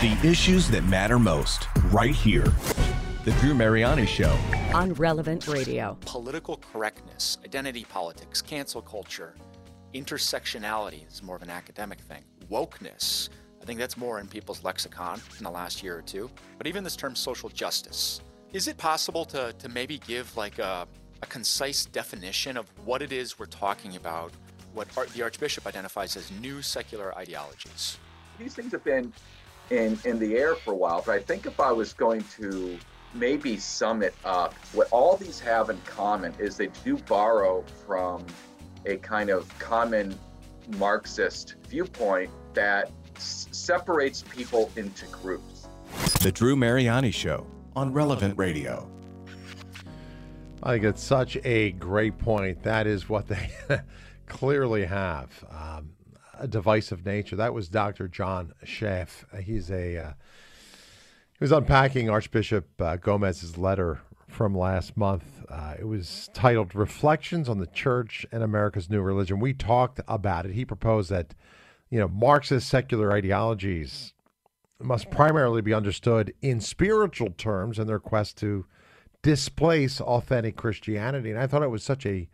The issues that matter most, right here. The Drew Mariani Show. on Relevant Radio. political correctness, identity politics, cancel culture, intersectionality is more of an academic thing. Wokeness, I think that's more in people's lexicon in the last year or two. But even this term social justice, is it possible to, to maybe give like a, a concise definition of what it is we're talking about, what Ar- the Archbishop identifies as new secular ideologies? these things have been in in the air for a while but i think if i was going to maybe sum it up what all these have in common is they do borrow from a kind of common marxist viewpoint that s- separates people into groups The Drew Mariani Show on Relevant Radio. I think it's such a great point. That is what they clearly have um, a divisive nature. That was Dr. John Schaff. He's a uh, he was unpacking Archbishop uh, Gomez's letter from last month. Uh, it was titled "Reflections on the Church and America's New Religion." We talked about it. He proposed that you know Marxist secular ideologies must primarily be understood in spiritual terms in their quest to displace authentic Christianity. And I thought it was such a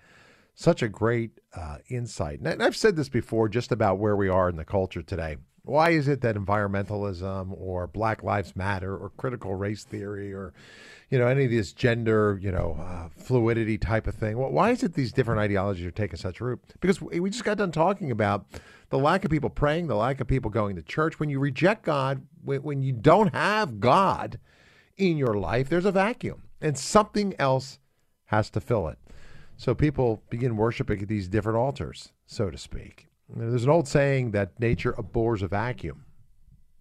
such a great uh, insight. And I've said this before, just about where we are in the culture today. Why is it that environmentalism or Black Lives Matter or critical race theory or you know any of this gender you know uh, fluidity type of thing? Well, why is it these different ideologies are taking such root? Because we we just got done talking about the lack of people praying, the lack of people going to church. When you reject God, when, when you don't have God in your life, there's a vacuum, and something else has to fill it. So people begin worshiping at these different altars, so to speak. There's an old saying that nature abhors a vacuum,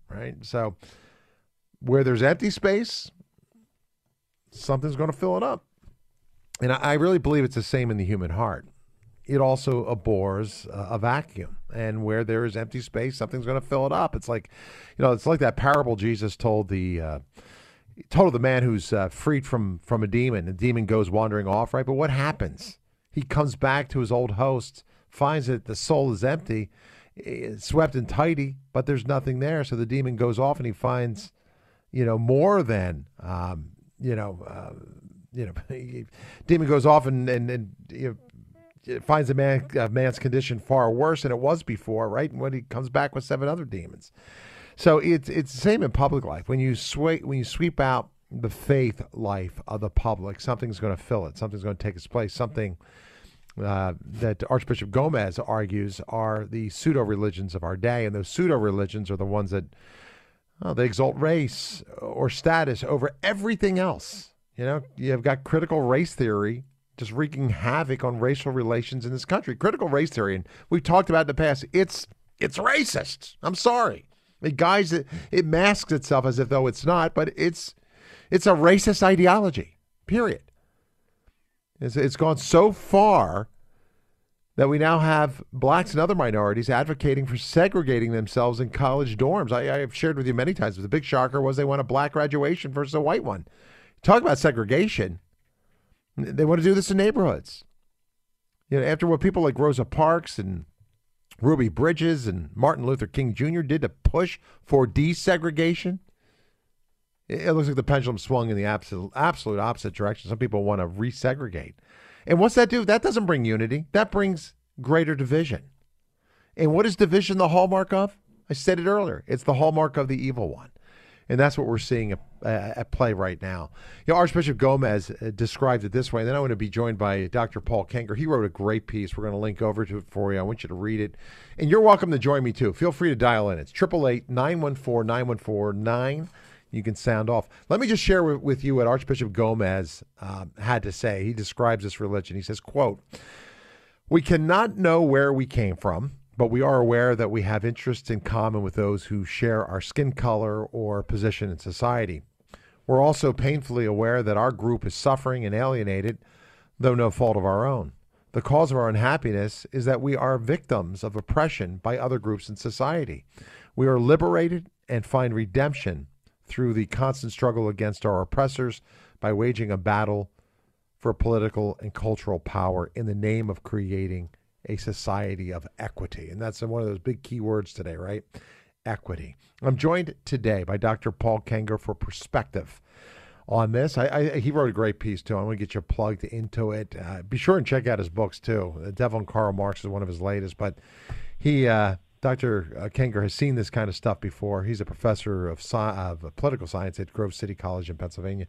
right? So where there's empty space, something's going to fill it up. And I really believe it's the same in the human heart. It also abhors a vacuum, and where there is empty space, something's going to fill it up. It's like, you know, it's like that parable Jesus told the uh, told the man who's uh, freed from from a demon. The demon goes wandering off, right? But what happens? He comes back to his old host, finds that the soul is empty, swept and tidy, but there's nothing there. So the demon goes off, and he finds, you know, more than, um, you know, uh, you know, demon goes off and and, and you know, finds a man a man's condition far worse than it was before, right? And when he comes back with seven other demons. So it's it's the same in public life. When you sweep when you sweep out the faith life of the public, something's going to fill it. Something's going to take its place. Something uh, that Archbishop Gomez argues are the pseudo religions of our day, and those pseudo religions are the ones that oh, they exalt race or status over everything else. You know, you've got critical race theory just wreaking havoc on racial relations in this country. Critical race theory, and we've talked about in the past. It's it's racist. I'm sorry. It guys it, it masks itself as if though it's not, but it's it's a racist ideology. Period. It's, it's gone so far that we now have blacks and other minorities advocating for segregating themselves in college dorms. I, I've shared with you many times. The big shocker was they want a black graduation versus a white one. Talk about segregation. They want to do this in neighborhoods. You know, after what people like Rosa Parks and Ruby Bridges and Martin Luther King Jr. did to push for desegregation, it looks like the pendulum swung in the absolute, absolute opposite direction. Some people want to resegregate. And what's that do? That doesn't bring unity. That brings greater division. And what is division the hallmark of? I said it earlier. It's the hallmark of the evil one. And that's what we're seeing at, uh, play right now. You know, Archbishop Gomez uh, described it this way. And then I want to be joined by Dr. Paul Kengor. He wrote a great piece. We're going to link over to it for you. I want you to read it. And you're welcome to join me too. Feel free to dial in. It's 888 914 914 9. You can sound off. Let me just share with, you what Archbishop Gomez um, had to say. He describes this religion. He says, quote, we cannot know where we came from, but we are aware that we have interests in common with those who share our skin color or position in society. We're also painfully aware that our group is suffering and alienated, though no fault of our own. The cause of our unhappiness is that we are victims of oppression by other groups in society. We are liberated and find redemption through the constant struggle against our oppressors by waging a battle for political and cultural power in the name of creating a society of equity. And that's one of those big key words today, right? equity. I'm joined today by Dr. Paul Kengor for perspective on this. I, I, he wrote a great piece too. I want to get you plugged into it. Uh, be sure and check out his books too. The Devil and Karl Marx is one of his latest, but he, uh, Dr. Kengor, has seen this kind of stuff before. He's a professor of, sci- of political science at Grove City College in Pennsylvania.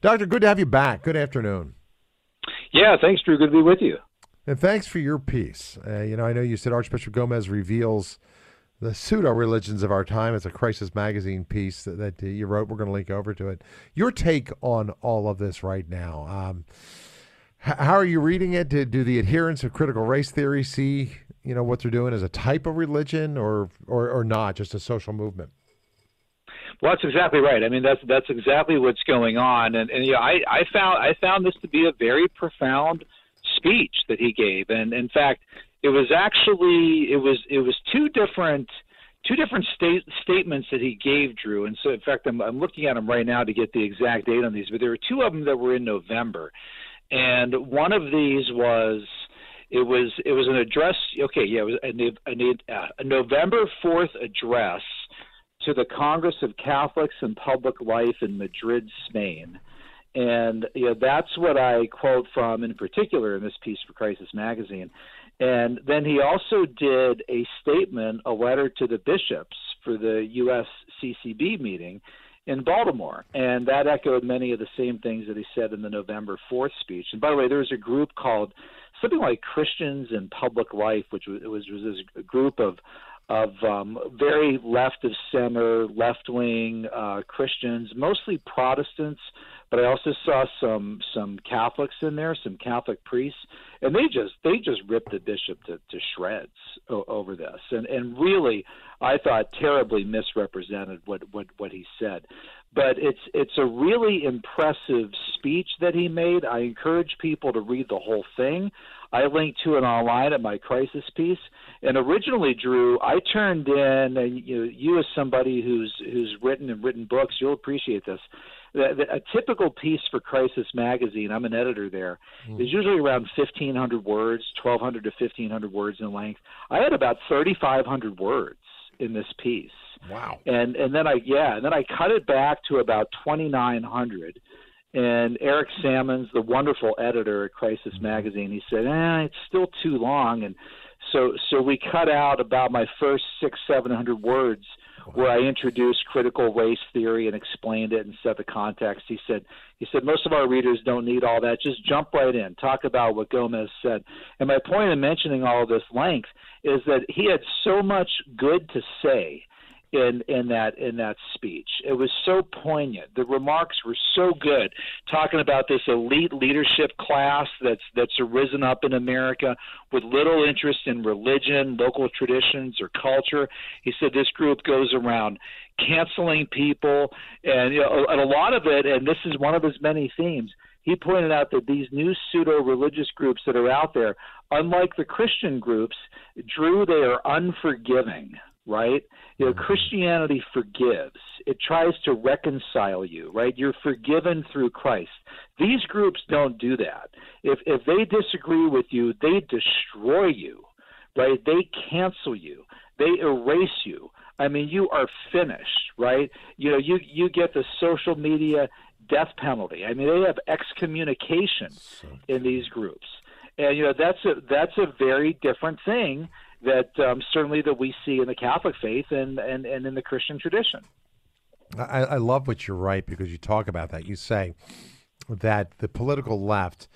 Doctor, good to have you back. Good afternoon. Yeah, thanks, Drew. Good to be with you. And thanks for your piece. Uh, you know, I know you said Archbishop Gomez reveals the pseudo religions of our time. It's a Crisis Magazine piece that, that you wrote. We're going to link over to it. Your take on all of this right now. Um, how are you reading it? Do, do the adherents of critical race theory see, you know, what they're doing as a type of religion, or or, or not, just a social movement? Well, that's exactly right. I mean, that's that's exactly what's going on, and and I I found I found this to be a very profound speech that he gave, and in fact, it was actually it was it was two different two different state, statements that he gave Drew, and so in fact I'm I'm looking at them right now to get the exact date on these, but there were two of them that were in November, and one of these was it was it was an address. Okay, yeah, it was a, a, a November fourth address to the Congress of Catholics and Public Life in Madrid, Spain. And you know, that's what I quote from in particular in this piece for Crisis Magazine. And then he also did a statement, a letter to the bishops for the USCCB meeting in Baltimore. And that echoed many of the same things that he said in the November 4th speech. And by the way, there was a group called something like Christians in Public Life, which was, was, was a group of of um, very left of center, left wing uh, Christians, mostly Protestants, but I also saw some some Catholics in there, some Catholic priests, and they just they just ripped the bishop to, to shreds o- over this, and and really I thought terribly misrepresented what what what he said. But it's it's a really impressive speech that he made. I encourage people to read the whole thing. I linked to it online at my crisis piece. And originally, Drew, I turned in, and you, you as somebody who's who's written and written books, you'll appreciate this. The, the, a typical piece for Crisis Magazine, I'm an editor there, mm. is usually around 1,500 words, 1,200 to 1,500 words in length. I had about 3,500 words in this piece. Wow. And and then I yeah, and then I cut it back to about 2,900 and Eric Sammons, the wonderful editor at Crisis mm-hmm. Magazine, he said, eh, it's still too long. And so, so we cut out about my first six, seven hundred words where I introduced critical race theory and explained it and set the context. He said, he said, most of our readers don't need all that. Just jump right in. Talk about what Gomez said. And my point in mentioning all this length is that he had so much good to say in in that in that speech. It was so poignant. The remarks were so good, talking about this elite leadership class that's that's arisen up in America with little interest in religion, local traditions, or culture. He said this group goes around canceling people, and you know, and a lot of it. And this is one of his many themes. He pointed out that these new pseudo religious groups that are out there, unlike the Christian groups, Drew, they are unforgiving right? You know, mm-hmm. Christianity forgives. It tries to reconcile you, right? You're forgiven through Christ. These groups don't do that. If if they disagree with you, they destroy you, right? They cancel you. They erase you. I mean, you are finished, right? You know, you you get the social media death penalty. I mean, they have excommunication in these groups, and you know that's a that's a very different thing that um, certainly that we see in the Catholic faith and, and, and in the Christian tradition. I, I love what you write because you talk about that. You say that the political left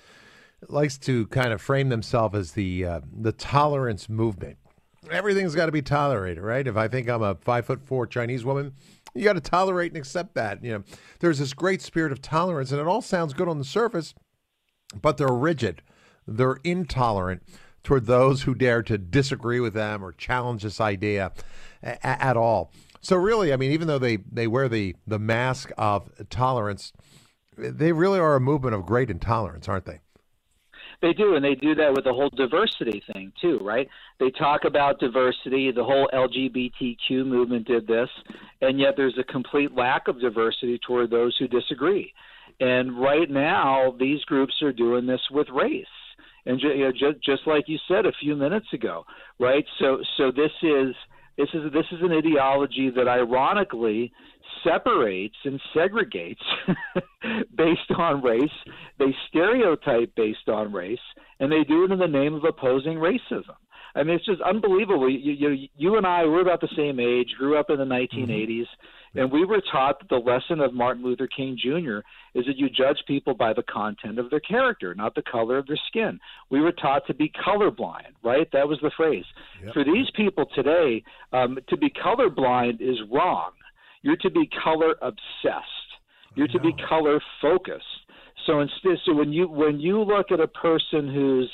likes to kind of frame themselves as the uh, the tolerance movement. Everything's got to be tolerated, right? If I think I'm a five foot four Chinese woman, you got to tolerate and accept that. You know, there's this great spirit of tolerance, and it all sounds good on the surface, but they're rigid, they're intolerant toward those who dare to disagree with them or challenge this idea a- at all. So really, I mean, even though they, they wear the, the mask of tolerance, they really are a movement of great intolerance, aren't they? They do, and they do that with the whole diversity thing too, right? They talk about diversity. The whole LGBTQ movement did this, and yet there's a complete lack of diversity toward those who disagree. And right now, these groups are doing this with race and you know, just just like you said a few minutes ago, right? So so this is This is this is an ideology that ironically separates and segregates based on race. They stereotype based on race, and they do it in the name of opposing racism. I mean, it's just unbelievable. You, you, you and I, we're about the same age, grew up in the 1980s, mm-hmm. And we were taught that the lesson of Martin Luther King Jr. is that you judge people by the content of their character, not the color of their skin. We were taught to be colorblind, right? That was the phrase. Yep. For these people today, um, to be colorblind is wrong. You're to be color obsessed. You're to be color focused. So instead, so when you when you look at a person who's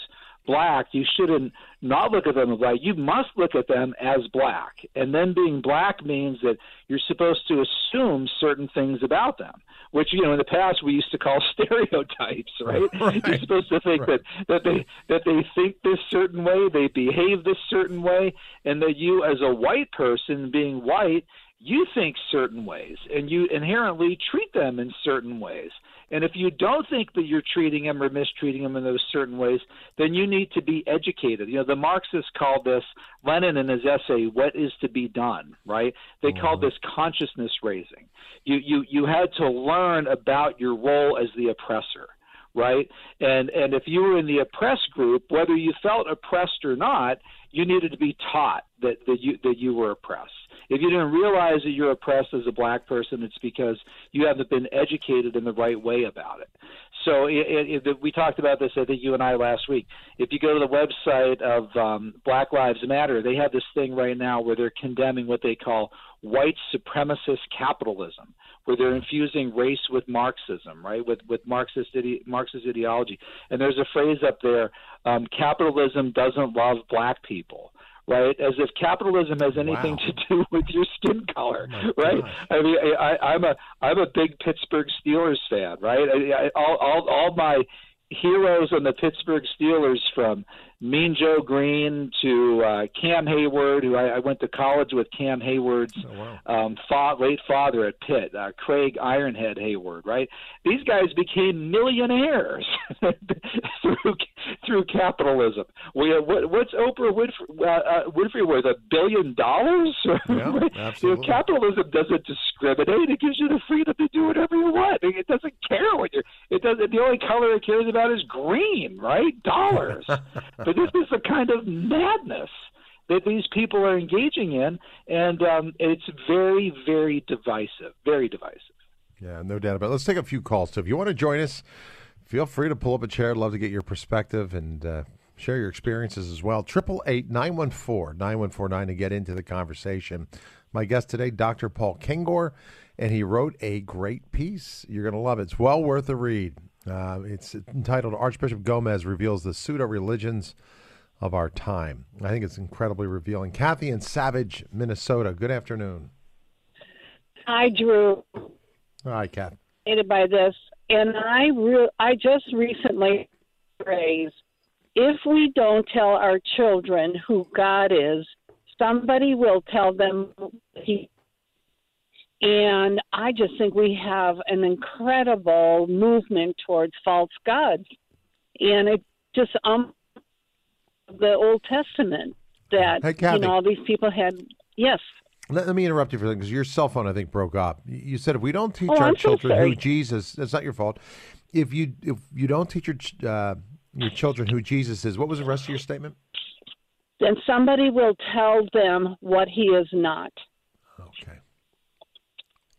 black, you shouldn't not look at them as black. You must look at them as black. And then being black means that you're supposed to assume certain things about them, which you know in the past we used to call stereotypes, right? right. You're supposed to think right. that that they that they think this certain way, they behave this certain way, and that you as a white person being white you think certain ways and you inherently treat them in certain ways. And if you don't think that you're treating them or mistreating them in those certain ways, then you need to be educated. You know, the Marxists called this, Lenin in his essay, What is to be done, right? They mm-hmm. called this consciousness raising. You, you, you had to learn about your role as the oppressor right? And and if you were in the oppressed group, whether you felt oppressed or not, you needed to be taught that, that you that you were oppressed. If you didn't realize that you're oppressed as a black person, it's because you haven't been educated in the right way about it. So it, it, we talked about this, I think you and I last week. If you go to the website of um, Black Lives Matter, they have this thing right now where they're condemning what they call white supremacist capitalism, where they're infusing race with Marxism, right, with with Marxist ide- Marxist ideology. And there's a phrase up there: um, capitalism doesn't love black people right? As if capitalism has anything wow. to do with your skin color, oh right? Gosh. I mean, I, I'm a I'm a big Pittsburgh Steelers fan, right? I, I, all all all my heroes on the Pittsburgh Steelers from Mean Joe Greene to uh, Cam Heyward, who I, I went to college with Cam Heyward's oh, wow. um, fa- late father at Pitt, uh, Craig Ironhead Heyward, right? These guys became millionaires through through capitalism. We have, what, what's Oprah Winfrey, uh, uh, Winfrey worth? A billion dollars? Yeah, absolutely. you know, capitalism doesn't discriminate. It gives you the freedom to do whatever you want. It doesn't care what you. It doesn't. The only color it cares about is green, right? Dollars. This is the kind of madness that these people are engaging in, and um, it's very, very divisive. Very divisive. Yeah, no doubt about it. Let's take a few calls. So if you want to join us, feel free to pull up a chair. I'd love to get your perspective and uh, share your experiences as well. Triple eight nine one four nine one four nine to get into the conversation. My guest today, Dr. Paul Kengor, and he wrote a great piece. You're going to love it. It's well worth a read. Uh, it's entitled Archbishop Gomez Reveals the Pseudo Religions of Our Time. I think it's incredibly revealing. Kathy in Savage, Minnesota. Good afternoon. Hi, Drew. Hi, Kathy. By this, and I re- I just recently raised if we don't tell our children who God is, somebody will tell them he and I just think we have an incredible movement towards false gods. And it just um the Old Testament that hey, you know all these people had yes. Let, let me interrupt you for a second because your cell phone I think broke up. You said if we don't teach oh, our I'm children so who Jesus, that's not your fault. If you if you don't teach your uh, your children who Jesus is, what was the rest of your statement? Then somebody will tell them what he is not.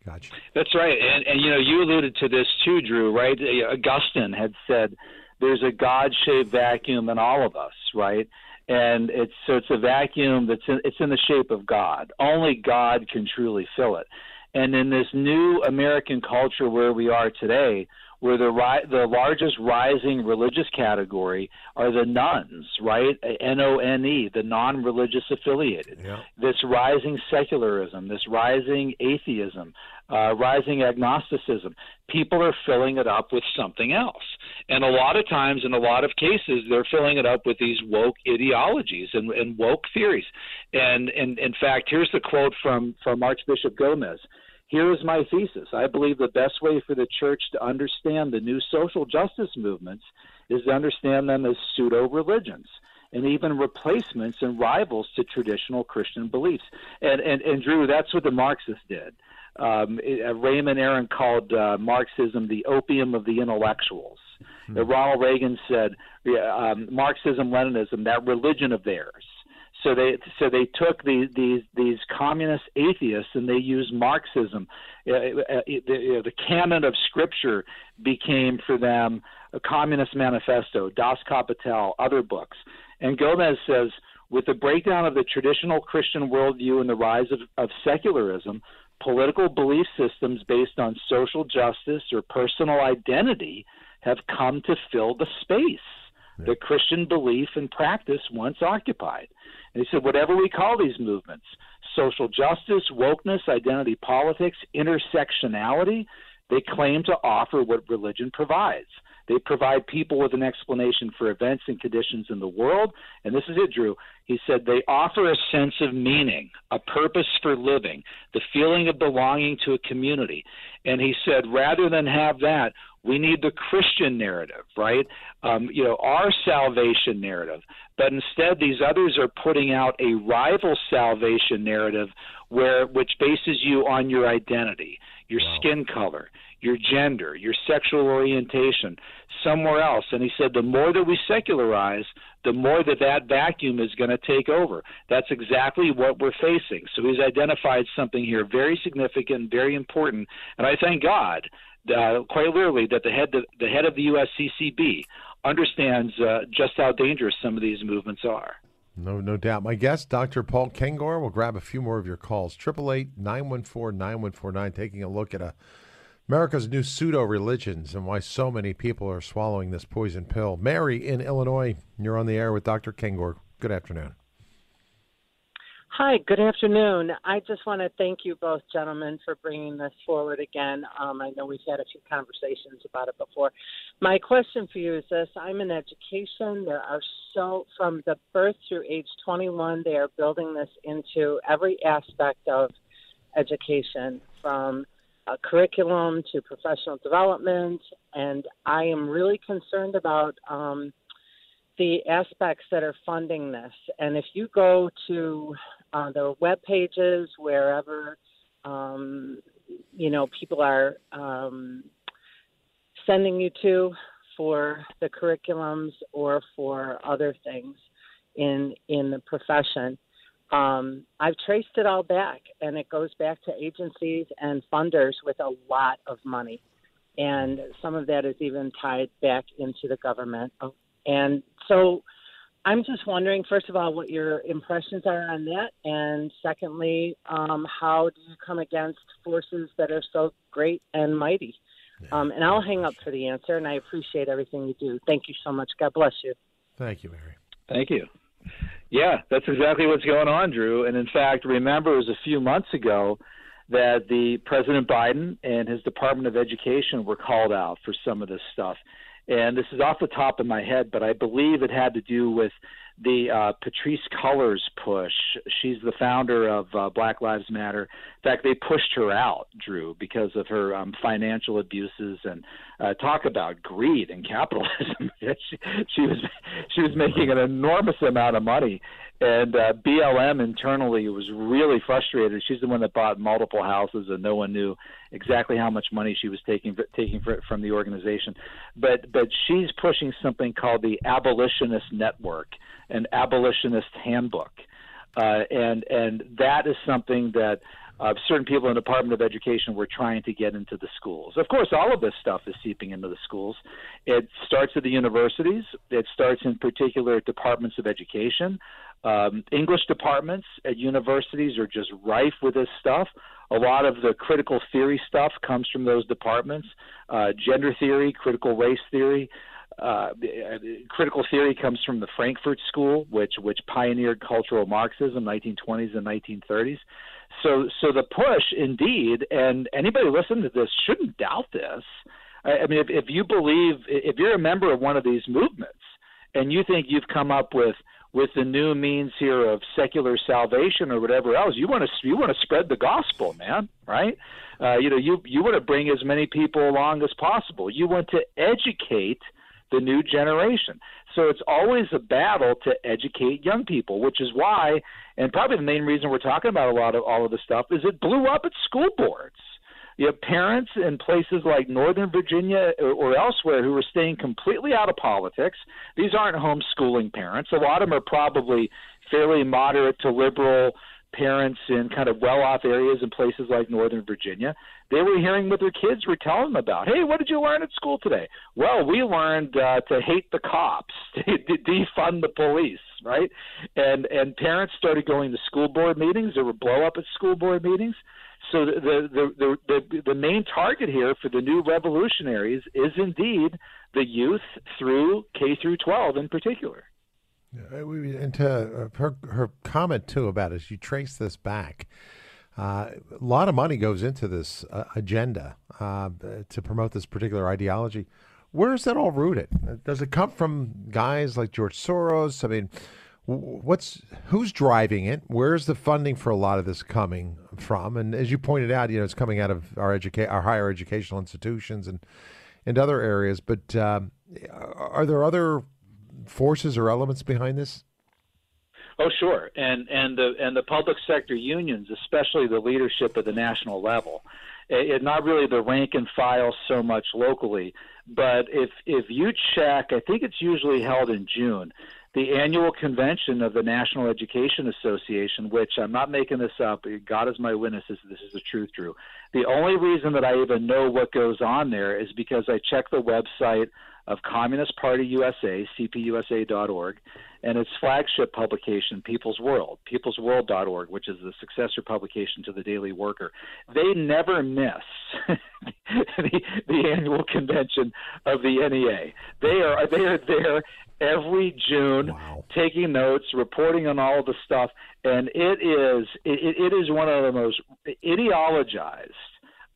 Gotcha. That's right, and and you know you alluded to this too, Drew. Right? Augustine had said there's a God-shaped vacuum in all of us, right? And it's so it's a vacuum that's in, it's in the shape of God. Only God can truly fill it. And in this new American culture where we are today, where the ri- the largest rising religious category are the nones, right? N O N E, the non-religious affiliated. Yeah. This rising secularism, this rising atheism, uh, rising agnosticism. People are filling it up with something else, and a lot of times, in a lot of cases, they're filling it up with these woke ideologies and, and woke theories. And, and in fact, here's the quote from from Archbishop Gomez. Here is my thesis. I believe the best way for the church to understand the new social justice movements is to understand them as pseudo religions. and even replacements and rivals to traditional Christian beliefs. And and, and Drew, that's what the Marxists did. Um, uh, Raymond Aron called uh, Marxism the opium of the intellectuals. Hmm. Ronald Reagan said um, Marxism, Leninism, that religion of theirs. So they so they took these these these communist atheists and they used Marxism. Uh, uh, the, the canon of scripture became for them a Communist Manifesto, Das Kapital, other books. And Gomez says, with the breakdown of the traditional Christian worldview and the rise of, of secularism, political belief systems based on social justice or personal identity have come to fill the space that Christian belief and practice once occupied. And he said, whatever we call these movements, social justice, wokeness, identity politics, intersectionality, they claim to offer what religion provides. They provide people with an explanation for events and conditions in the world. And this is it, Drew. He said they offer a sense of meaning, a purpose for living, the feeling of belonging to a community. And he said rather than have that, we need the Christian narrative, right? Um, you know, our salvation narrative. But instead, these others are putting out a rival salvation narrative, where which bases you on your identity, your wow. skin color, your gender, your sexual orientation, somewhere else. And he said the more that we secularize, the more that that vacuum is going to take over. That's exactly what we're facing. So he's identified something here very significant, very important, and I thank God uh, quite literally that the head the, the head of the USCCB understands uh, just how dangerous some of these movements are. No, no doubt. My guest, Dr. Paul Kengor, will grab a few more of your calls. Triple eight nine one four nine one four nine. Taking a look at a, America's new pseudo religions and why so many people are swallowing this poison pill. Mary in Illinois, you're on the air with Dr. Kengor. Good afternoon. Hi, good afternoon. I just want to thank you both, gentlemen, for bringing this forward again. Um, I know we've had a few conversations about it before. My question for you is this I'm in education. There are so, from the birth through age 21, they are building this into every aspect of education, from uh, curriculum to professional development. And I am really concerned about. Um, the aspects that are funding this. And if you go to uh, the web pages, wherever um, you know people are um, sending you to for the curriculums or for other things in in the profession. Um, I've traced it all back, and it goes back to agencies and funders with a lot of money, and some of that is even tied back into the government. And so, I'm just wondering, first of all, what your impressions are on that, and secondly, um, how do you come against forces that are so great and mighty? Um, and I'll hang up for the answer, and I appreciate everything you do. Thank you so much. God bless you. Thank you, Mary. Thank you. Yeah, that's exactly what's going on, Drew. And in fact, remember, it was a few months ago that the President Biden and his Department of Education were called out for some of this stuff and this is off the top of my head, but I believe it had to do with the uh, Patrisse Cullors push. She's the founder of uh, Black Lives Matter. In fact, they pushed her out, Drew, because of her um, financial abuses and uh, talk about greed and capitalism. she, she was she was making an enormous amount of money, and uh, BLM internally was really frustrated. She's the one that bought multiple houses, and no one knew exactly how much money she was taking taking for, from the organization. But but she's pushing something called the Abolitionist Network, an abolitionist handbook, uh, and and that is something that uh, certain people in the Department of Education were trying to get into the schools. Of course, all of this stuff is seeping into the schools. It starts at the universities. It starts in particular at departments of education. Um, English departments at universities are just rife with this stuff. A lot of the critical theory stuff comes from those departments. Uh, gender theory, critical race theory. Uh, critical theory comes from the Frankfurt School, which which pioneered cultural Marxism, 1920s and 1930s. So, so the push, indeed, and anybody listening to this shouldn't doubt this. I, I mean, if, if you believe, if you're a member of one of these movements, and you think you've come up with with the new means here of secular salvation or whatever else. You want to you want to spread the gospel, man, right? Uh, you know, you you want to bring as many people along as possible. You want to educate the new generation. So it's always a battle to educate young people, which is why, and probably the main reason we're talking about a lot of all of this stuff is it blew up at school boards. You have parents in places like Northern Virginia or, or elsewhere who are staying completely out of politics. These aren't homeschooling parents. A lot of them are probably fairly moderate to liberal parents in kind of well off areas in places like Northern Virginia. They were hearing what their kids were telling them about. Hey, what did you learn at school today? Well, we learned uh, to hate the cops, to defund the police, right? And and parents started going to school board meetings. There were blow up at school board meetings. So the the, the the the main target here for the new revolutionaries is indeed the youth through K through 12 in particular. Yeah, And to uh, her, her comment too about as you trace this back, uh, a lot of money goes into this uh, agenda uh, to promote this particular ideology. Where is that all rooted? Does it come from guys like George Soros? I mean, what's who's driving it? Where's the funding for a lot of this coming from? And as you pointed out, you know, it's coming out of our educate our higher educational institutions and and other areas. But um, are there other forces or elements behind this? Oh, sure, and and the and the public sector unions, especially the leadership at the national level, it, it, not really the rank and file so much locally, but if if you check, I think it's usually held in June, the annual convention of the National Education Association, which I'm not making this up. God is my witness. This, this is the truth, Drew. The only reason that I even know what goes on there is because I check the website of Communist Party USA, cpusa.org, and its flagship publication, People's World, peoplesworld.org, which is the successor publication to the Daily Worker. They never miss the, the annual convention of the NEA. They are they are there every June, wow. taking notes, reporting on all the stuff, and it is it, it is one of the most ideologized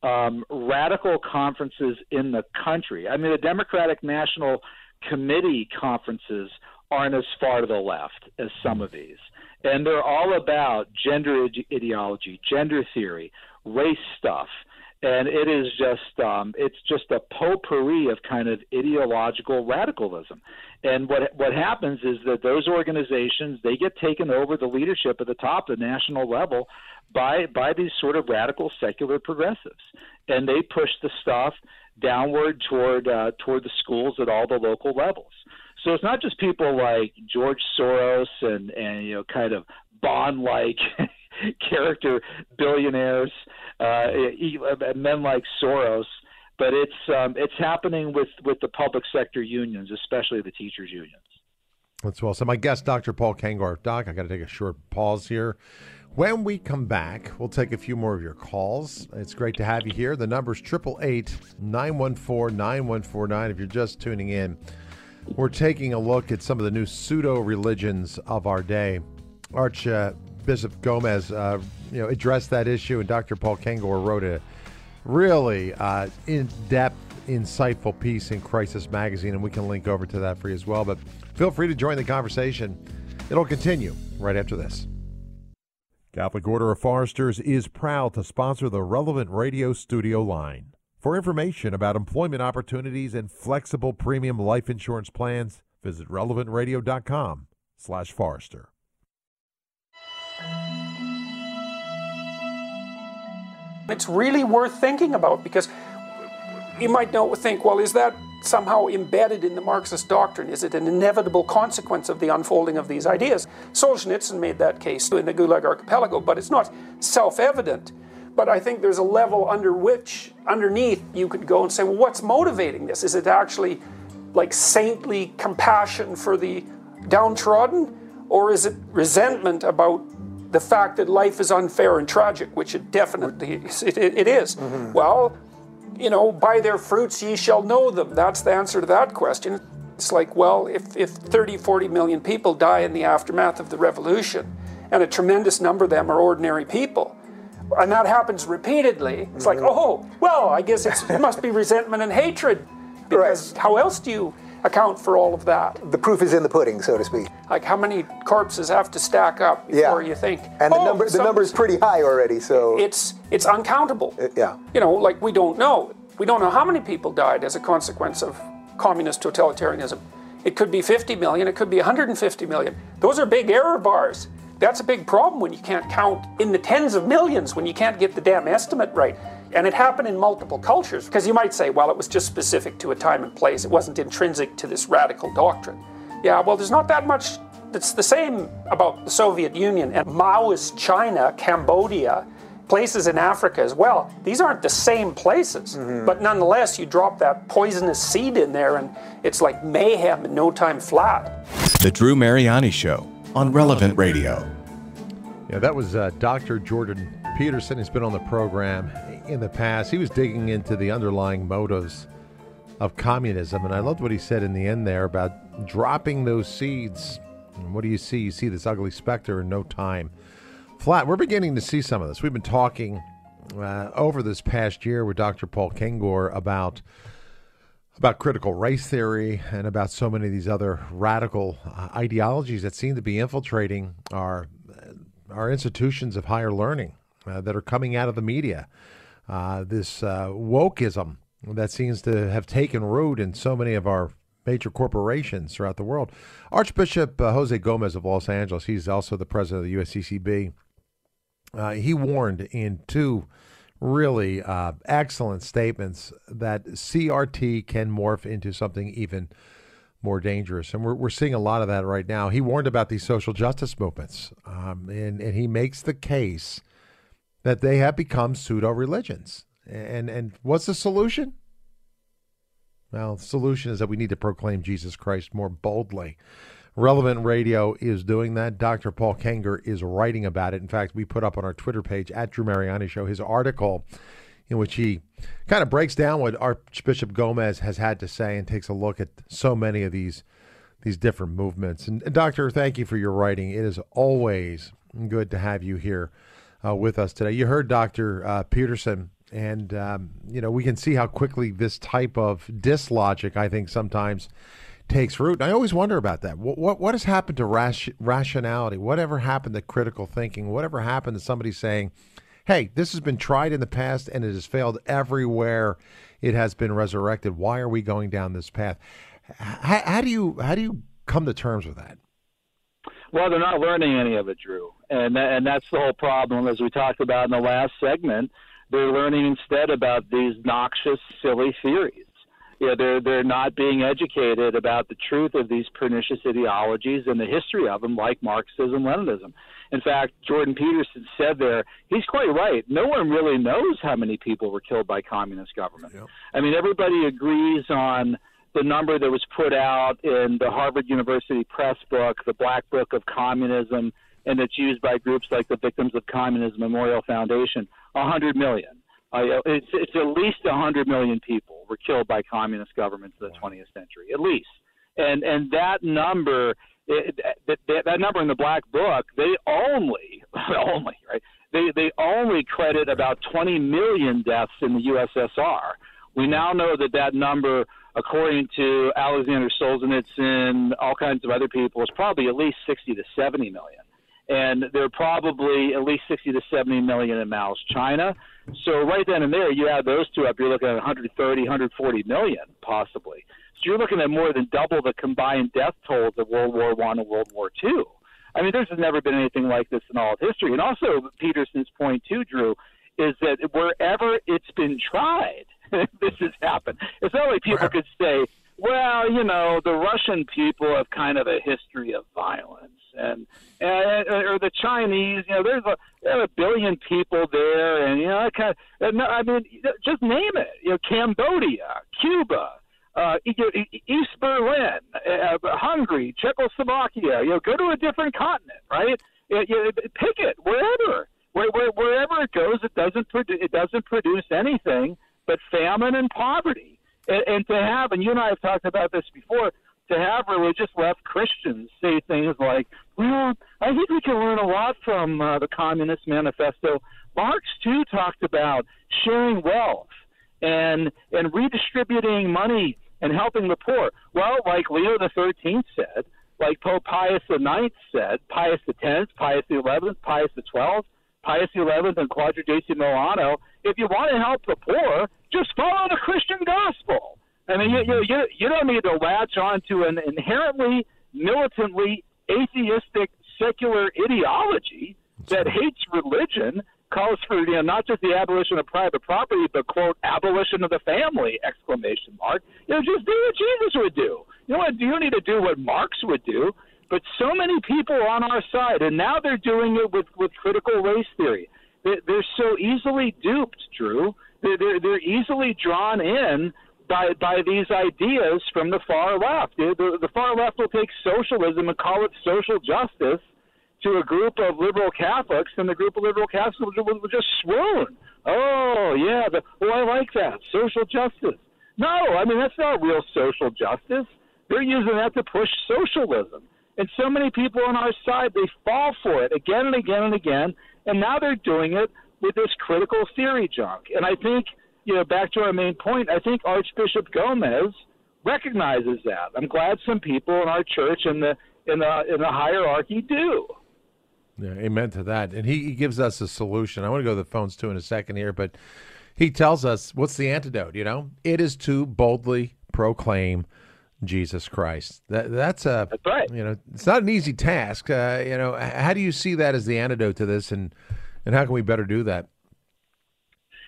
um, radical conferences in the country. I mean, the Democratic National Committee conferences aren't as far to the left as some of these. And they're all about gender ideology, gender theory, race stuff. And it is just um, it's just a potpourri of kind of ideological radicalism. And what what happens is that those organizations they get taken over the leadership at the top, the national level, by by these sort of radical secular progressives, and they push the stuff downward toward uh, toward the schools at all the local levels. So it's not just people like George Soros and and you know kind of Bond like character billionaires, uh, men like Soros, but it's um, it's happening with with the public sector unions, especially the teachers unions. That's well. So my guest, Dr. Paul Kengor. Doc, I got to take a short pause here. When we come back, we'll take a few more of your calls. It's great to have you here. The number is 888 914 9149. If you're just tuning in, we're taking a look at some of the new pseudo religions of our day. Archbishop Gomez uh, you know, addressed that issue, and Dr. Paul Kengor wrote a really uh, in depth, insightful piece in Crisis Magazine, and we can link over to that for you as well. But feel free to join the conversation. It'll continue right after this. Catholic Order of Foresters is proud to sponsor the relevant radio studio line. For information about employment opportunities and flexible premium life insurance plans, visit relevantradio.com It's really worth thinking about because you might know think, well, is that somehow embedded in the Marxist doctrine? Is it an inevitable consequence of the unfolding of these ideas? Solzhenitsyn made that case in the Gulag Archipelago, but it's not self evident. But I think there's a level under which, underneath, you could go and say, well, what's motivating this? Is it actually like saintly compassion for the downtrodden? Or is it resentment about the fact that life is unfair and tragic, which it definitely is? It, it, is. Mm-hmm. Well, you know, by their fruits ye shall know them. That's the answer to that question. It's like, well, if, if 30, 40 million people die in the aftermath of the revolution, and a tremendous number of them are ordinary people, and that happens repeatedly, it's mm-hmm. like, oh, well, I guess it must be resentment and hatred. Because right. how else do you account for all of that? The proof is in the pudding, so to speak. Like how many corpses have to stack up before yeah. you think? And the oh, number the number is pretty high already, so it's it's uncountable. Uh, yeah. You know, like we don't know. We don't know how many people died as a consequence of communist totalitarianism It could be 50 million, it could be 150 million. Those are big error bars. That's a big problem when you can't count in the tens of millions, when you can't get the damn estimate right. And it happened in multiple cultures, because you might say, well, it was just specific to a time and place, it wasn't intrinsic to this radical doctrine. Yeah, well, there's not that much that's the same about the Soviet Union and Maoist China, Cambodia, places in Africa as well. These aren't the same places, mm-hmm. but nonetheless, you drop that poisonous seed in there and it's like mayhem in no time flat. The Drew Mariani Show on Relevant Radio. Yeah, that was uh, Dr. Jordan Peterson. He's been on the program in the past. He was digging into the underlying motives of communism, and I loved what he said in the end there about dropping those seeds. And what do you see? You see this ugly specter in no time flat. We're beginning to see some of this. We've been talking uh, over this past year with Dr. Paul Kengor about about critical race theory and about so many of these other radical uh, ideologies that seem to be infiltrating our our institutions of higher learning uh, that are coming out of the media. Uh, this uh, wokeism that seems to have taken root in so many of our major corporations throughout the world. Archbishop uh, Jose Gomez of Los Angeles, he's also the president of the USCCB. Uh, he warned in two really uh, excellent statements that CRT can morph into something even more dangerous. And we're, we're seeing a lot of that right now. He warned about these social justice movements, um, and, and he makes the case that they have become pseudo religions. And, and what's the solution? Well, the solution is that we need to proclaim Jesus Christ more boldly. Relevant Radio is doing that. Dr. Paul Kengor is writing about it. In fact, we put up on our Twitter page at Drew Mariani Show his article in which he kind of breaks down what Archbishop Gomez has had to say and takes a look at so many of these these different movements. And, and Doctor, thank you for your writing. It is always good to have you here uh, with us today. You heard Dr. Uh, Peterson, and um, you know we can see how quickly this type of dislogic, I think, sometimes takes root. And I always wonder about that. What, what, what has happened to rationality? Whatever happened to critical thinking? Whatever happened to somebody saying, hey, this has been tried in the past and it has failed everywhere it has been resurrected. Why are we going down this path? How, how do you how do you come to terms with that? Well, they're not learning any of it, Drew, and and that's the whole problem. As we talked about in the last segment, they're learning instead about these noxious, silly theories you know, they're they're not being educated about the truth of these pernicious ideologies and the history of them, like Marxism, Leninism. In fact, Jordan Peterson said there, he's quite right. No one really knows how many people were killed by communist government. Yep. I mean, everybody agrees on the number that was put out in the Harvard University Press book, the Black Book of Communism, and it's used by groups like the Victims of Communism Memorial Foundation, A 100 million. Uh, it's, it's at least a 100 million people were killed by communist governments in the 20th century, at least. And and that number, it, that, that number in the Black Book, they only, only right, they they only credit about 20 million deaths in the USSR. We now know that that number, according to Alexander Solzhenitsyn, and all kinds of other people, is probably at least 60 to 70 million and there are probably at least 60 to 70 million in Mao's China. So right then and there, you add those two up, you're looking at 130, 140 million possibly. So you're looking at more than double the combined death tolls of World War One and World War Two. I mean, there's never been anything like this in all of history. And also, Peterson's point too, Drew, is that wherever it's been tried, this has happened. It's not like people could say, well, you know, the Russian people have kind of a history of violence and, and or the Chinese. You know, there's a there are a billion people there, and you know, I kind of, I mean, just name it. You know, Cambodia, Cuba. Uh, East Berlin, uh, Hungary, Czechoslovakia. You know, go to a different continent, right? You, pick it wherever, where, where, wherever it goes, it doesn't produ- it doesn't produce anything but famine and poverty. And, and to have, and you and I have talked about this before, to have religious left Christians say things like, well, I think we can learn a lot from uh, the Communist Manifesto. Marx, too, talked about sharing wealth and, and redistributing money and helping the poor. Well, like Leo the Thirteenth said, like Pope Pius the Ninth said, Pius the Tenth, Pius the Eleventh, Pius the Twelfth, Pius the Eleventh, and Quadragesimo Anno. If you want to help the poor, just follow the Christian gospel. I mean, you, you, you don't need to latch on to an inherently, militantly atheistic secular ideology that hates religion, calls for you know not just the abolition of private property, but quote abolition of the family exclamation mark. You know, just do what Jesus would do. You know what? You don't need to do what Marx would do. But so many people on our side, and now they're doing it with with critical race theory. They're, they're so easily duped, Drew. They're, they're they're easily drawn in by by these ideas from the far left. The, the, far left will take socialism and call it social justice to a group of liberal Catholics, and the group of liberal Catholics will, will just swoon. Oh yeah, the, oh I like that social justice. No, I mean that's not real social justice. They're using that to push socialism. And so many people on our side, they fall for it again and again and again. And now they're doing it with this critical theory junk. And I think, you know, back to our main point, I think Archbishop Gomez recognizes that. I'm glad some people in our church and the in the in the hierarchy do. Yeah, amen to that. And he, he gives us a solution. I want to go to the phones too in a second here, but he tells us what's the antidote, you know? It is to boldly proclaim Jesus Christ. That that's a that's right. You know, it's not an easy task. Uh, you know, how do you see that as the antidote to this, and and how can we better do that?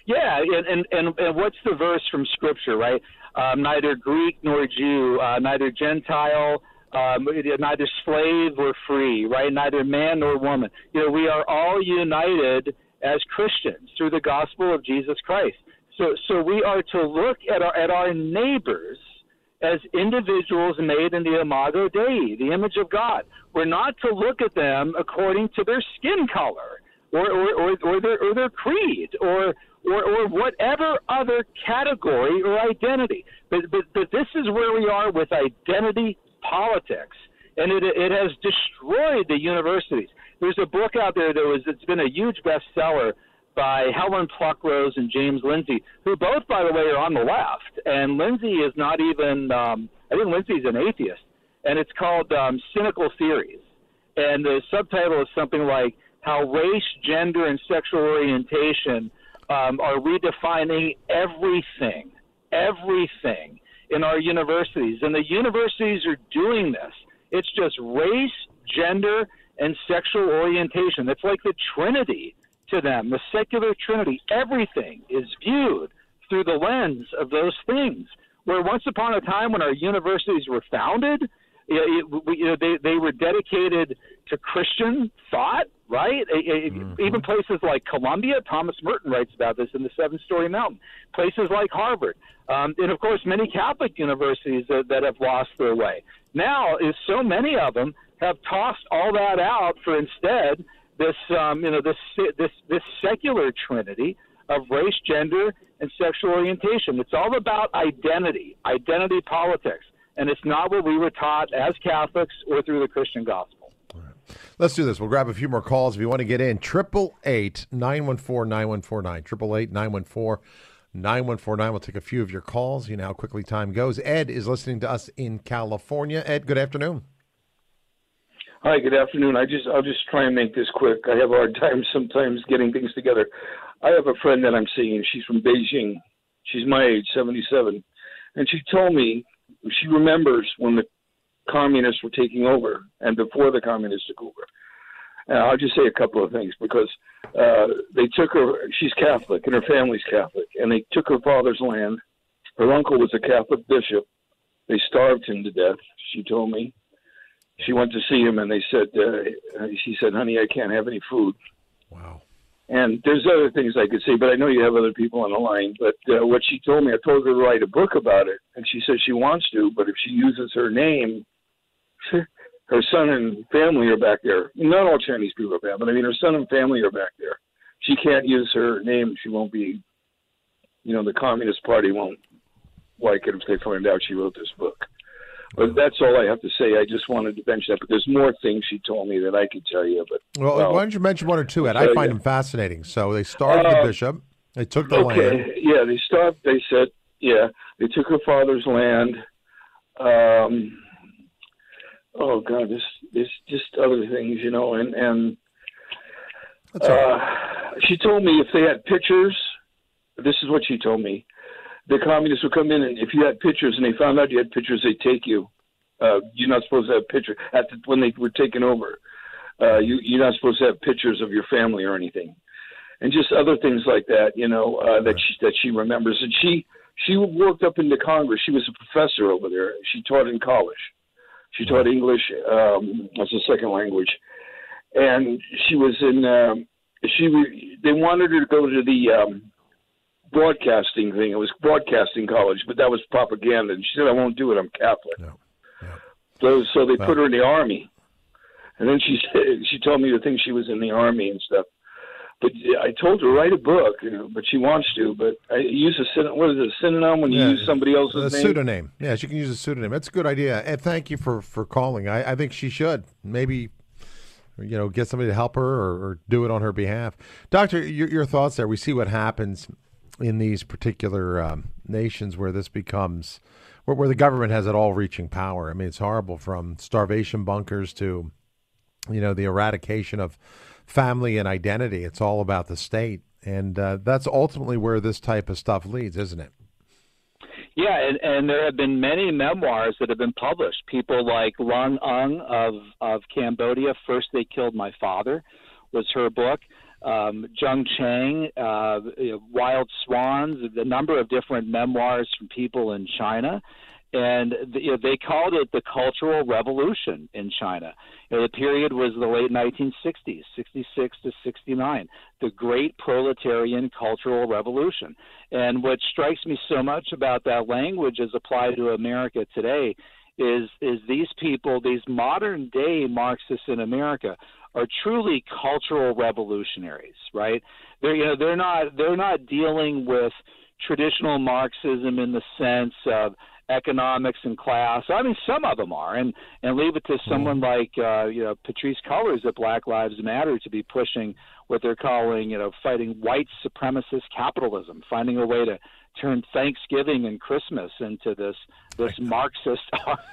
Yeah, and and and, and what's the verse from Scripture, right? Um, neither Greek nor Jew, uh, neither Gentile, um, neither slave or free, right? Neither man nor woman. You know, we are all united as Christians through the gospel of Jesus Christ. So, so we are to look at our at our neighbors as individuals made in the imago Dei, the image of God. We're not to look at them according to their skin color or, or, or, or, their, or their creed or, or, or whatever other category or identity. But, but, but this is where we are with identity politics. And it, it has destroyed the universities. There's a book out there that was, it's been a huge bestseller by Helen Pluckrose and James Lindsay, who both, by the way, are on the left. And Lindsay is not even, um, I think Lindsay's an atheist. And it's called um, Cynical Theories. And the subtitle is something like How Race, Gender, and Sexual Orientation um, Are Redefining Everything, Everything in our universities. And the universities are doing this. It's just race, gender, and sexual orientation. It's like the Trinity to them, the secular trinity, everything is viewed through the lens of those things. Where once upon a time, when our universities were founded, you know, they, they were dedicated to Christian thought, right? Mm-hmm. Even places like Columbia, Thomas Merton writes about this in the Seven Storey Mountain. Places like Harvard, um, and of course many Catholic universities that, that have lost their way. Now, is so many of them have tossed all that out for instead this um, you know this this this secular trinity of race, gender, and sexual orientation. It's all about identity, identity politics, and it's not what we were taught as Catholics or through the Christian gospel. Let's do this. We'll grab a few more calls if you want to get in. Triple eight nine one four nine one four nine. Triple eight nine one four. 9149. We'll take a few of your calls. You know how quickly time goes. Ed is listening to us in California. Ed, good afternoon. Hi, good afternoon. I just I'll just try and make this quick. I have a hard time sometimes getting things together. I have a friend that I'm seeing. She's from Beijing. She's my age, 77, and she told me she remembers when the communists were taking over and before the communists took over. And I'll just say a couple of things because uh, they took her. She's Catholic and her family's Catholic, and they took her father's land. Her uncle was a Catholic bishop. They starved him to death. She told me she went to see him and they said uh, she said honey i can't have any food wow and there's other things i could say but i know you have other people on the line. But uh, what she told me i told her to write a book about it and she says she wants to but if she uses her name her son and family are back there. Not all chinese people are back but i mean her son and family are back there. She can't use her name she won't be you know the communist party won't like it if they find out she wrote this book but that's all I have to say. I just wanted to mention that. But there's more things she told me that I could tell you. But well, well why don't you mention one or two, Ed? I find you. them fascinating. So they starved uh, the bishop. They took the okay. land. Yeah, they starved. They said, yeah, they took her father's land. Um, oh God, this there's just other things, you know, and and uh, she told me if they had pictures. This is what she told me the communists would come in, and if you had pictures, and they found out you had pictures, they'd take you. Uh, you're not supposed to have pictures at the, when they were taken over. Uh, you, you're not supposed to have pictures of your family or anything, and just other things like that. You know uh, that she, that she remembers, and she she worked up into Congress. She was a professor over there. She taught in college. She taught English um, as a second language, and she was in. Um, she they wanted her to go to the um, broadcasting thing. It was broadcasting college, but that was propaganda. And she said, "I won't do it. I'm Catholic." No. So, so they put her in the army, and then she said, she told me the thing she was in the army and stuff. But I told her write a book, you know, but she wants to. But I use a synonym. What is it? A synonym when you Yeah, use somebody else's a name. pseudonym. Yeah, she can use a pseudonym. That's a good idea. And thank you for for calling. I, I think she should maybe, you know, get somebody to help her or, or do it on her behalf. Doctor, your, your thoughts there? We see what happens in these particular um, nations where this becomes where, where the government has it all reaching power. I mean, it's horrible from starvation bunkers to, you know, the eradication of family and identity. It's all about the state. And uh, that's ultimately where this type of stuff leads, isn't it? Yeah, and, and there have been many memoirs that have been published. People like Loung Ung of of Cambodia, First They Killed My Father, was her book. Um, Jung Chang, uh, Wild Swans, a number of different memoirs from people in China. And you know, they called it the Cultural Revolution in China. You know, the period was the late 1960s, 66 to 69, the Great Proletarian Cultural Revolution. And what strikes me so much about that language as applied to America today is is these people, these modern day Marxists in America, are truly cultural revolutionaries, right? They're you know they're not they're not dealing with traditional Marxism in the sense of economics and class. I mean, some of them are, and and leave it to someone like uh, you know Patrisse Cullors at Black Lives Matter to be pushing what they're calling you know fighting white supremacist capitalism, finding a way to turn Thanksgiving and Christmas into this this Marxist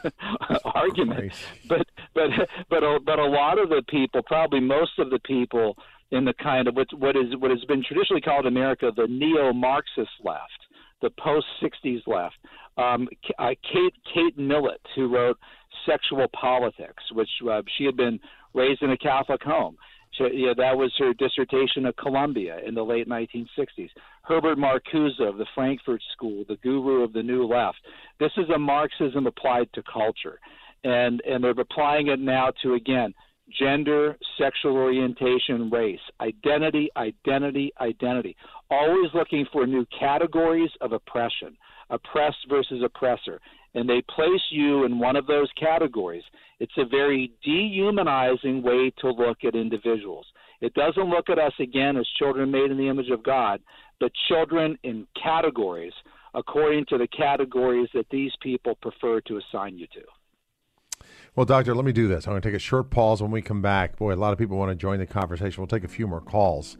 argument. But but but a, but a lot of the people, probably most of the people in the kind of what what is what has been traditionally called America the neo-Marxist left, the post-60s left. Um, uh, Kate Kate Millett, who wrote Sexual Politics, which uh, she had been raised in a Catholic home. She, that was her dissertation at Columbia in the late 1960s. Herbert Marcuse of the Frankfurt School, the guru of the New Left. This is a Marxism applied to culture, and and they're applying it now to again gender, sexual orientation, race, identity, identity, identity. Always looking for new categories of oppression, oppressed versus oppressor. And they place you in one of those categories. It's a very dehumanizing way to look at individuals. It doesn't look at us again as children made in the image of God, but children in categories according to the categories that these people prefer to assign you to. Well, Doctor, let me do this. I'm going to take a short pause when we come back. Boy, a lot of people want to join the conversation. We'll take a few more calls.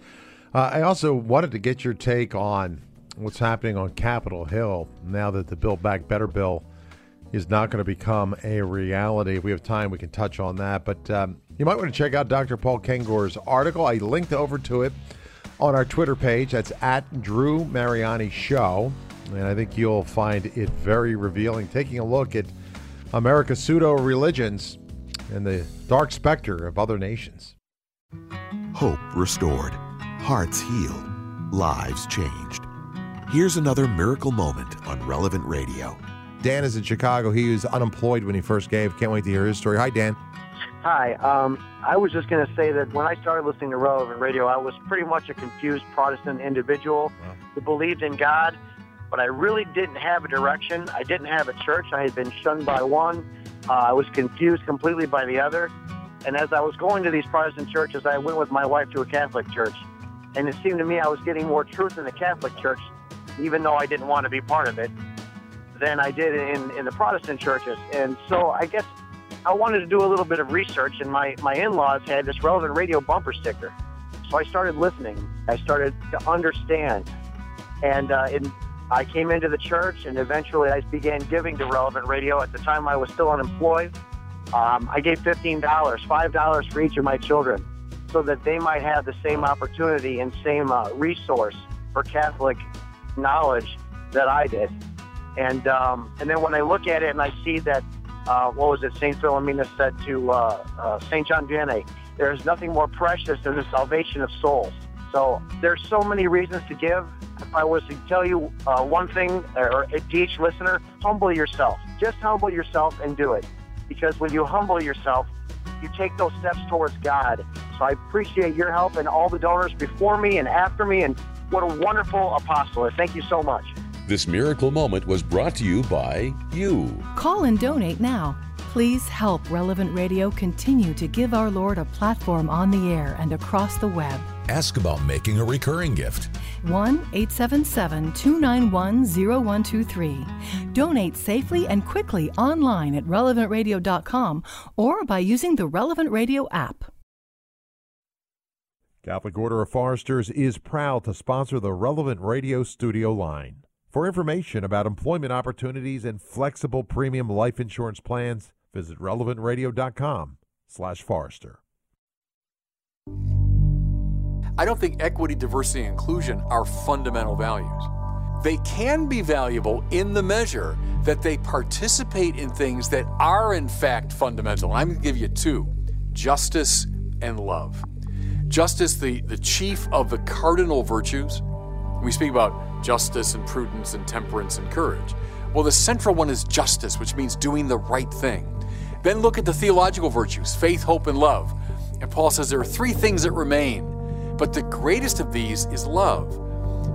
Uh, I also wanted to get your take on what's happening on Capitol Hill now that the Build Back Better bill is not going to become a reality. If we have time, we can touch on that. But um, you might want to check out Dr. Paul Kengor's article. I linked over to it on our Twitter page. That's at Drew Mariani Show. And I think you'll find it very revealing, taking a look at America's pseudo religions and the dark specter of other nations. Hope restored, hearts healed, lives changed. Here's another miracle moment on Relevant Radio. Dan is in Chicago. He was unemployed when he first gave. Can't wait to hear his story. Hi, Dan. Hi. Um, I was just going to say that when I started listening to Relevant Radio, I was pretty much a confused Protestant individual who believed in God, but I really didn't have a direction. I didn't have a church. I had been shunned by one. Uh, I was confused completely by the other. And as I was going to these Protestant churches, I went with my wife to a Catholic church. And it seemed to me I was getting more truth in the Catholic church, even though I didn't want to be part of it, than I did in, in the Protestant churches. And so I guess I wanted to do a little bit of research, and my, my in laws had this relevant radio bumper sticker. So I started listening. I started to understand. And uh, in, I came into the church, and eventually I began giving to relevant radio. At the time, I was still unemployed. Um, I gave $15, $5 for each of my children so that they might have the same opportunity and same uh, resource for Catholic knowledge that I did. And um, and then when I look at it and I see that, uh, what was it, St. Philomena said to uh, uh, St. John Vianney, there is nothing more precious than the salvation of souls. So there's so many reasons to give. If I was to tell you uh, one thing, or to each listener, humble yourself. Just humble yourself and do it. Because when you humble yourself, you take those steps towards God. So I appreciate your help and all the donors before me and after me. And what a wonderful apostle. Thank you so much. This miracle moment was brought to you by you. Call and donate now. Please help Relevant Radio continue to give our Lord a platform on the air and across the web. Ask about making a recurring gift. 1 877 291 0123. Donate safely and quickly online at relevantradio.com or by using the Relevant Radio app. Catholic Order of Foresters is proud to sponsor the Relevant Radio studio line. For information about employment opportunities and flexible premium life insurance plans, visit relevantradio.com slash forester. I don't think equity, diversity, and inclusion are fundamental values. They can be valuable in the measure that they participate in things that are, in fact, fundamental. I'm going to give you two justice and love. Justice, the, the chief of the cardinal virtues. We speak about justice and prudence and temperance and courage. Well, the central one is justice, which means doing the right thing. Then look at the theological virtues faith, hope, and love. And Paul says there are three things that remain but the greatest of these is love.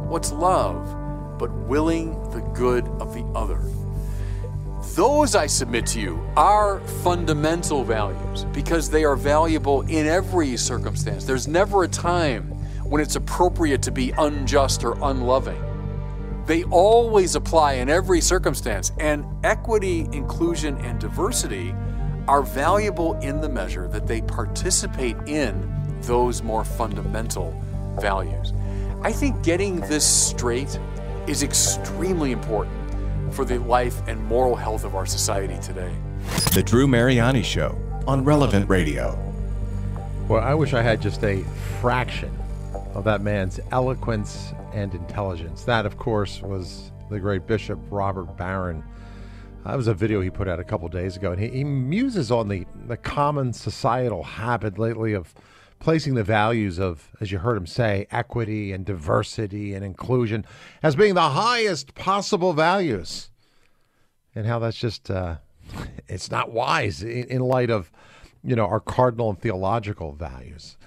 What's love? But willing the good of the other. Those, I submit to you, are fundamental values because they are valuable in every circumstance. There's never a time when it's appropriate to be unjust or unloving. They always apply in every circumstance, and equity, inclusion, and diversity are valuable in the measure that they participate in those more fundamental values. I think getting this straight is extremely important for the life and moral health of our society today. The Drew Mariani Show on Relevant Radio. Well, I wish I had just a fraction of that man's eloquence and intelligence. That, of course, was the great Bishop Robert Barron. That was a video he put out a couple days ago, and he, he muses on the, the common societal habit lately of placing the values of, as you heard him say, equity and diversity and inclusion as being the highest possible values, and how that's just uh, it's not wise in, in, light of you know our cardinal and theological values.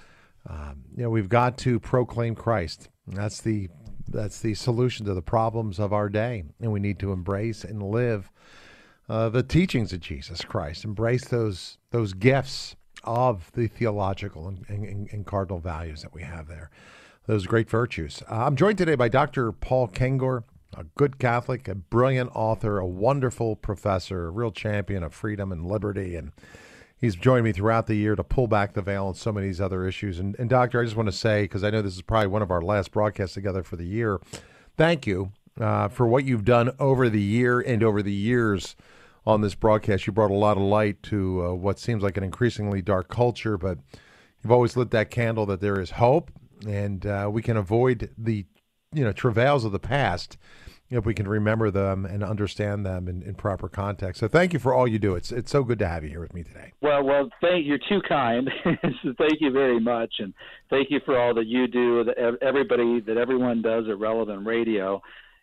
Um, you know we've got to proclaim Christ. That's the that's the solution to the problems of our day, and we need to embrace and live uh, the teachings of Jesus Christ. Embrace those those gifts of the theological and, and, and cardinal values that we have there. Those great virtues. Uh, I'm joined today by Dr. Paul Kengor, a good Catholic, a brilliant author, a wonderful professor, a real champion of freedom and liberty. And he's joined me throughout the year to pull back the veil on so many of these other issues. And, and Doctor, I just want to say, because I know this is probably one of our last broadcasts together for the year, thank you uh, for what you've done over the year and over the years on this broadcast. You brought a lot of light to uh, what seems like an increasingly dark culture, but you've always lit that candle that there is hope, and uh, we can avoid the you know travails of the past if we can remember them and understand them in, in, proper context. So thank you for all you do. It's it's so good to have you here with me today. Well, well, thank you're too kind. so thank you very much, and thank you for all that you do, that everybody, that everyone does at Relevant Radio.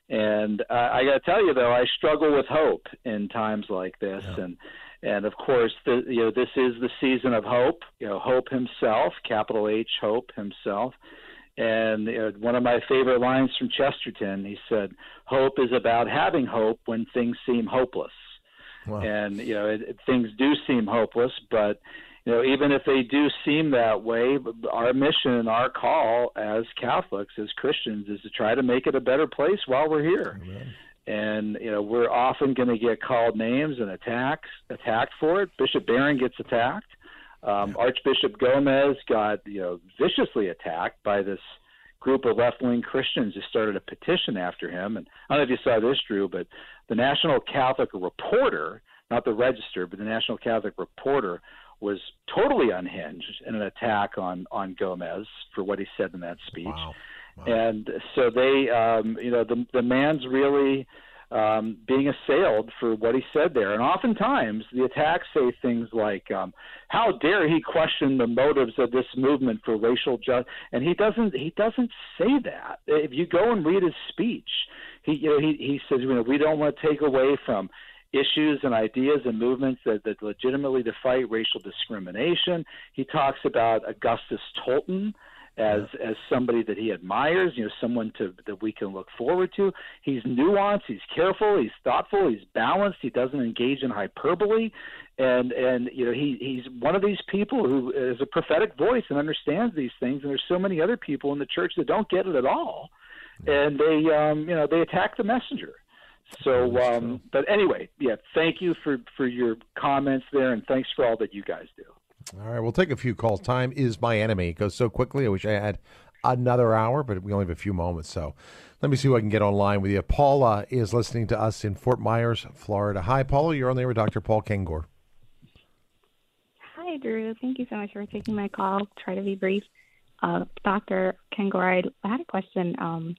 And uh, I got to tell you, though, I struggle with hope in times like this, yeah. and and of course, the, you know, this is the season of hope. You know, Hope himself, capital H, Hope himself. And you know, one of my favorite lines from Chesterton, he said, "Hope is about having hope when things seem hopeless." Wow. And you know, it, it, things do seem hopeless, but you know, even if they do seem that way, our mission, our call as Catholics, as Christians, is to try to make it a better place while we're here. Amen. And you know, we're often going to get called names and attacks, attacked for it. Bishop Barron gets attacked. Um, Archbishop Gomez got you know viciously attacked by this group of left-wing Christians who started a petition after him. And I don't know if you saw this, Drew, but the National Catholic Reporter, not the Register, but the National Catholic Reporter was totally unhinged in an attack on on Gomez for what he said in that speech. Wow. And so they, um, you know, the the man's really um, being assailed for what he said there. And oftentimes the attacks say things like, um, "How dare he question the motives of this movement for racial justice?" And he doesn't he doesn't say that. If you go and read his speech, he you know he he says, you know, we don't want to take away from issues and ideas and movements that, that legitimately fight racial discrimination. He talks about Augustus Tolton as as somebody that he admires, you know, someone to that we can look forward to. He's nuanced, he's careful, he's thoughtful, he's balanced, he doesn't engage in hyperbole, and and you know he he's one of these people who is a prophetic voice and understands these things. And there's so many other people in the church that don't get it at all, and they um you know they attack the messenger. So, um, but anyway, yeah, thank you for, for your comments there, and thanks for all that you guys do. All right, we'll take a few calls. Time is my enemy. It goes so quickly. I wish I had another hour, but we only have a few moments. So let me see who I can get online with you. Paula is listening to us in Fort Myers, Florida. Hi, Paula. You're on there with Dr. Paul Kengor. Hi, Drew. Thank you so much for taking my call. Try to be brief. Uh, Dr. Kengor, I had a question. Um,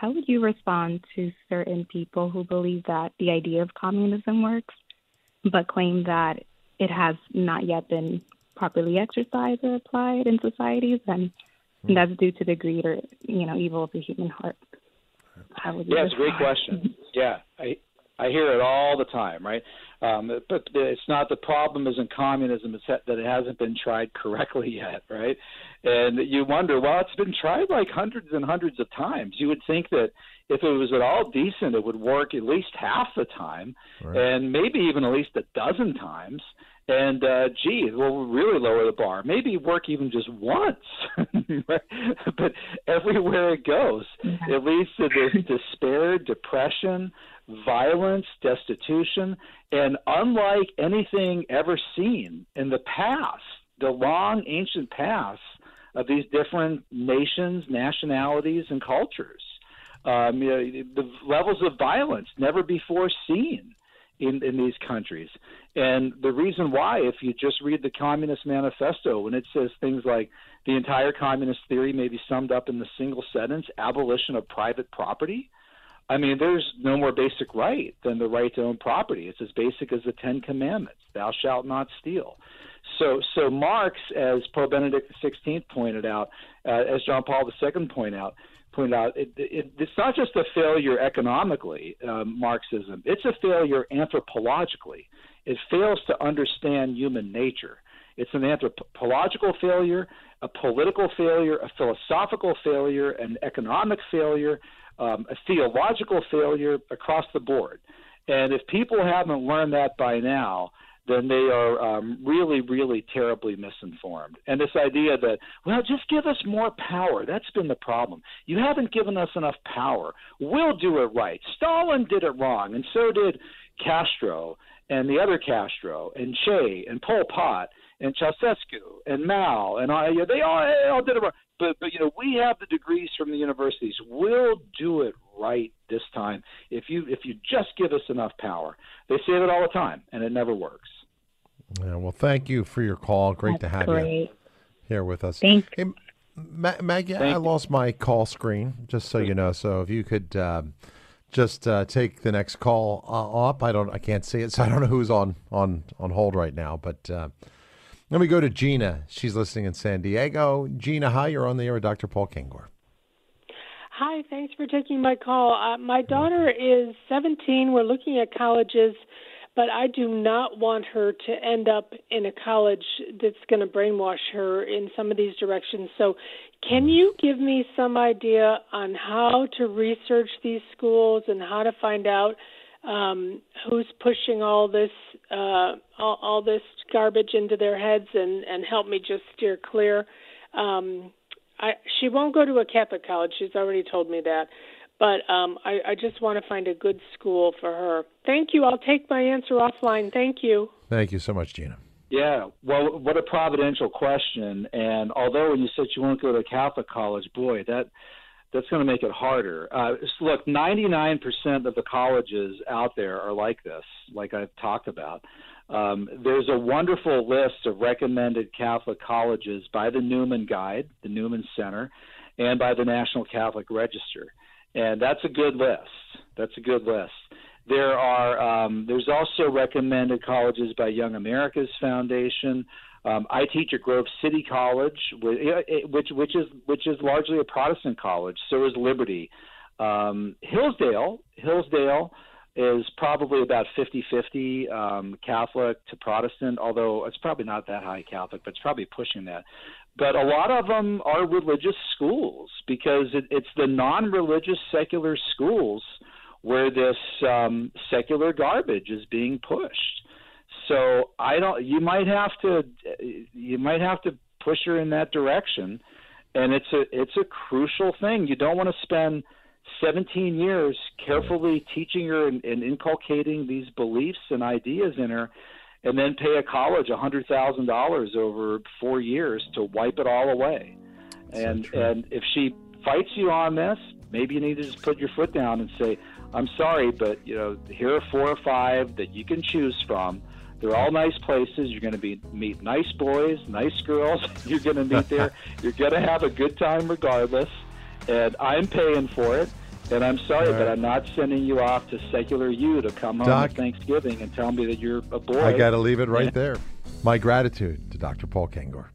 how would you respond to certain people who believe that the idea of communism works, but claim that it has not yet been properly exercised or applied in societies, and hmm. that's due to the greed or you know evil of the human heart. How would you yeah, it's a great question. Yeah, I I hear it all the time, right? Um, but it's not the problem isn't communism; it's that, that it hasn't been tried correctly yet, right? And you wonder, well, it's been tried like hundreds and hundreds of times. You would think that if it was at all decent, it would work at least half the time, right. and maybe even at least a dozen times. And uh, gee, we'll really lower the bar. Maybe work even just once, but everywhere it goes, it leads to this despair, depression, violence, destitution, and unlike anything ever seen in the past, the long ancient past of these different nations, nationalities, and cultures. Um, you know, the levels of violence never before seen in, in these countries. And the reason why, if you just read the Communist Manifesto, when it says things like the entire communist theory may be summed up in the single sentence abolition of private property. I mean, there's no more basic right than the right to own property. It's as basic as the Ten Commandments: "Thou shalt not steal." So, so Marx, as Pope Benedict XVI pointed out, uh, as John Paul II pointed out, pointed out, it, it, it's not just a failure economically, um, Marxism. It's a failure anthropologically. It fails to understand human nature. It's an anthropological failure, a political failure, a philosophical failure, an economic failure, um, a theological failure across the board. And if people haven't learned that by now, then they are um, really, really terribly misinformed. And this idea that, well, just give us more power, that's been the problem. You haven't given us enough power. We'll do it right. Stalin did it wrong, and so did Castro and the other Castro and Che and Pol Pot and Ceausescu and Mao and all, they all, they all did it wrong but but you know we have the degrees from the universities. We'll do it right this time if you if you just give us enough power. They say that all the time, and it never works. Yeah, well, thank you for your call. Great That's to have great. you here with us. Thank hey, Ma- Maggie, I lost my call screen, just so you know. So if you could um, just uh, take the next call uh, up, I don't, I can't see it, so I don't know who's on on on hold right now, but. Uh, let me go to Gina. She's listening in San Diego. Gina, hi. You're on the air with Dr. Paul Kengor. Hi, thanks for taking my call. Uh, my daughter is 17. We're looking at colleges, but I do not want her to end up in a college that's going to brainwash her in some of these directions. So, can you give me some idea on how to research these schools and how to find out um, who's pushing all this uh, all, all this garbage into their heads and and help me just steer clear. Um, I, she won't go to a Catholic college. She's already told me that. But um, I, I just want to find a good school for her. Thank you. I'll take my answer offline. Thank you. Thank you so much, Gina. Yeah, well, what a providential question. And although when you said you won't go to a Catholic college, boy, that that's going to make it harder. Uh, look, 99% of the colleges out there are like this, like I've talked about. Um, there's a wonderful list of recommended Catholic colleges by the Newman Guide, the Newman Center, and by the National Catholic Register. And that's a good list. That's a good list. There are um, there's also recommended colleges by Young America's Foundation. Um, I teach at Grove City College, which which is which is largely a Protestant college. So is Liberty. Um, Hillsdale, Hillsdale is probably about 50-50 um, Catholic to Protestant, although it's probably not that high Catholic, but it's probably pushing that. But a lot of them are religious schools because it, it's the non-religious secular schools where this um, secular garbage is being pushed. So I don't. You might have to. You might have to push her in that direction, and it's a it's a crucial thing. You don't want to spend 17 years carefully teaching her and, and inculcating these beliefs and ideas in her, and then pay a college a hundred thousand dollars over four years to wipe it all away. And so and if she fights you on this, maybe you need to just put your foot down and say, "I'm sorry, but you know here are four or five that you can choose from." They're all nice places. You're going to be meet nice boys, nice girls. You're going to meet there. You're going to have a good time regardless. And I'm paying for it. And I'm sorry, right. but I'm not sending you off to secular U to come home Doc, Thanksgiving and tell me that you're a boy. I got to leave it right there. My gratitude to Dr. Paul Kengor.